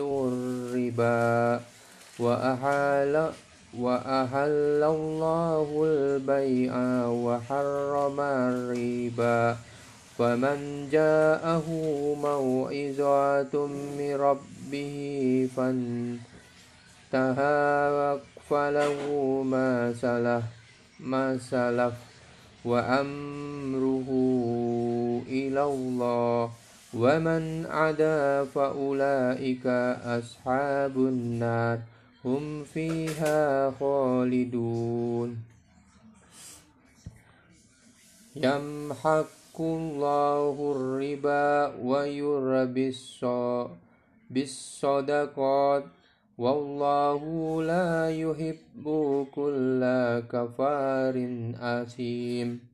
الربا وأحل وأحل الله البيع وحرم الربا فمن جاءه موعظة من ربه فانتهى فله ما سلف ما سلف وأمره إلى الله ومن عدا فأولئك أصحاب النار هم فيها خالدون يمحق الله الربا ويربي بالصدقات والله لا يحب كل كفار أثيم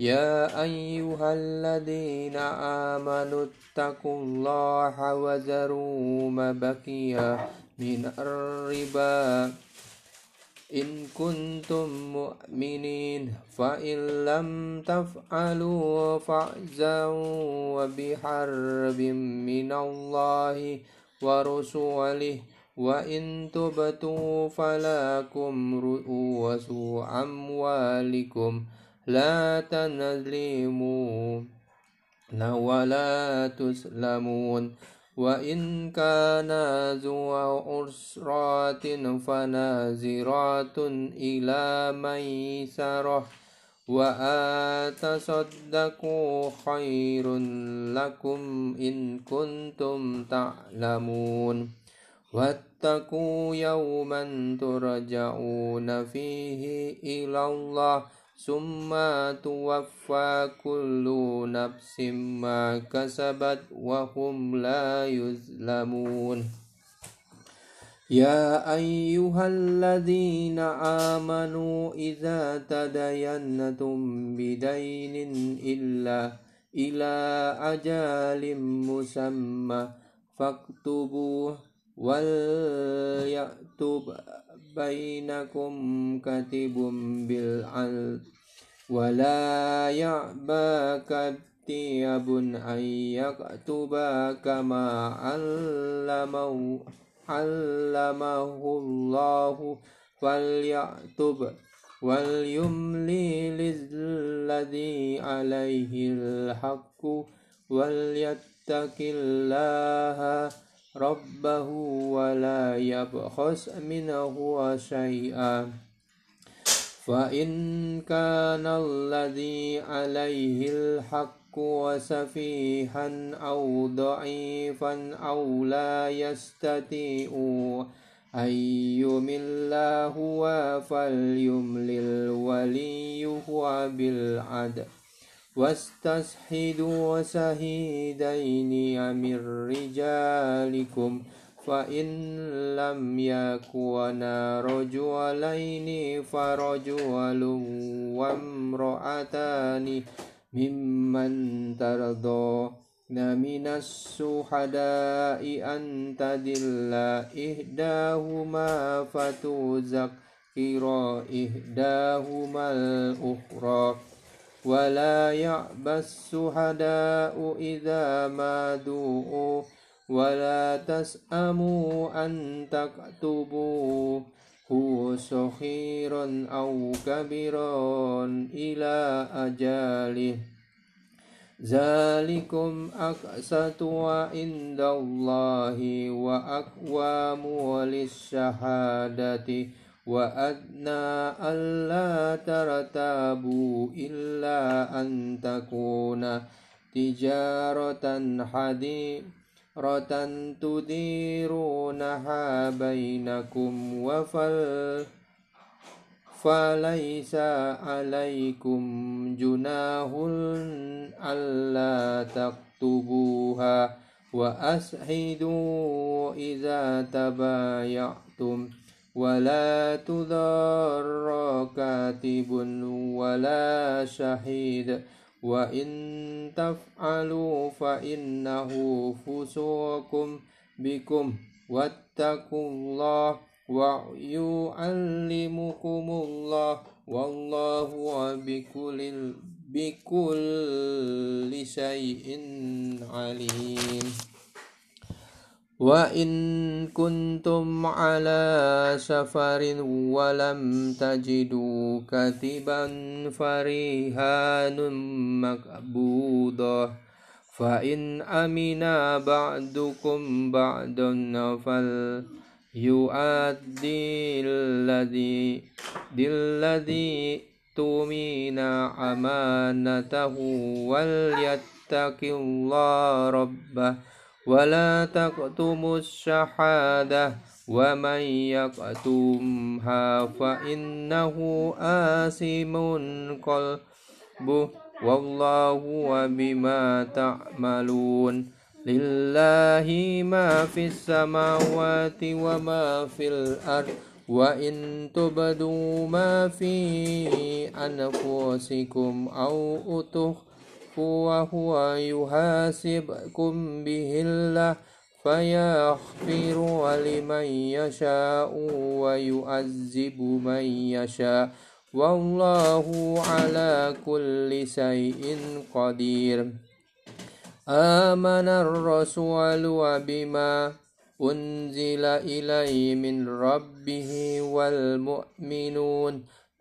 يا أيها الذين آمنوا اتقوا الله وذروا ما بقي من الربا. إن كنتم مؤمنين فإن لم تفعلوا فأذوا بحرب من الله ورسوله وإن تبتوا فلكم رؤوس أموالكم. لا تظلمون ولا تسلمون. وإن كان ذو عسرات فنازرات إلى ميسرة وآتصدقوا خير لكم إن كنتم تعلمون. واتقوا يوما ترجعون فيه إلى الله ثم توفى كل نفس ما كسبت وهم لا يظلمون. يا أيها الذين آمنوا إذا تدينتم بدين إلا إلى أجال مسمى فاكتبوه وليكتب بينكم كاتب بالعدل ولا يأبى كتاب أن يكتب كما علمه علمه الله فليكتب وليملي للذي عليه الحق وليتق الله ربه ولا يبخس منه شيئا. فإن كان الذي عليه الحق وسفيها أو ضعيفا أو لا يستطيع أن يمل هو فليملل وليه بالعدل. واستشهدوا شهيدين من رجالكم فإن لم يكونا رجلين فرجل وامرأتان ممن ترضون من الشهداء أن تدل إحداهما فتذكر إحداهما الأخرى. ولا يأبى الشهداء إذا ما دعوا ولا تسأموا أن تكتبوه صغيرا أو كبيرا إلى أجاله ذلكم أقسط عند الله وأقوام للشهادة وأدنى ألا ترتابوا إلا أن تكون تجارة حديرة تديرونها بينكم وفل فليس عليكم جناه ألا تكتبوها وأشهدوا إذا تبايعتم. ولا تضار كاتب ولا شهيد. وإن تفعلوا فإنه فسوق بكم. واتقوا الله ويعلمكم الله والله بكل بكل شيء عليم. وإن كنتم على سفر ولم تجدوا كاتبا فرهان مقبوضة فإن أمن بعدكم بعدا فليؤدي الذي الذي تؤمن أمانته وليتق الله ربه ولا تكتموا الشهادة ومن يكتمها فإنه آثم قلبه والله بما تعملون لله ما في السماوات وما في الأرض وإن تبدوا ما في أنفسكم أو أتخفوا وهو يحاسبكم به الله فيغفر لمن يشاء ويعذب من يشاء. والله على كل شيء قدير. آمن الرسول بما أنزل إليه من ربه والمؤمنون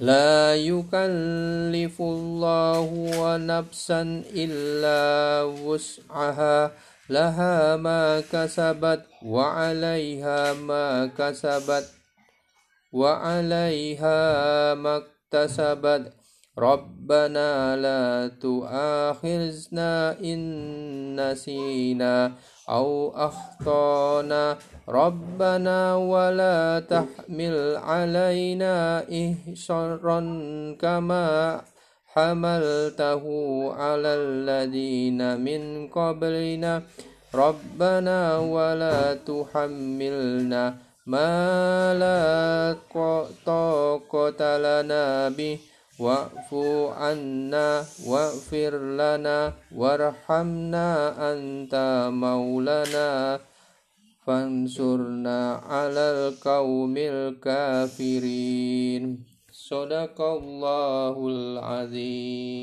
لا يكلف الله نفسا إلا وسعها. لها ما كسبت وعليها ما كسبت وعليها ما اكتسبت. ربنا لا تؤاخذنا إن نسينا أو أخطأنا ربنا ولا تحمل علينا إحصارا كما حملته على الذين من قبلنا ربنا ولا تحملنا ما لا طاقة لنا به واعف عنا واغفر لنا وارحمنا أنت مولانا فانصرنا على القوم الكافرين. صدق الله العظيم.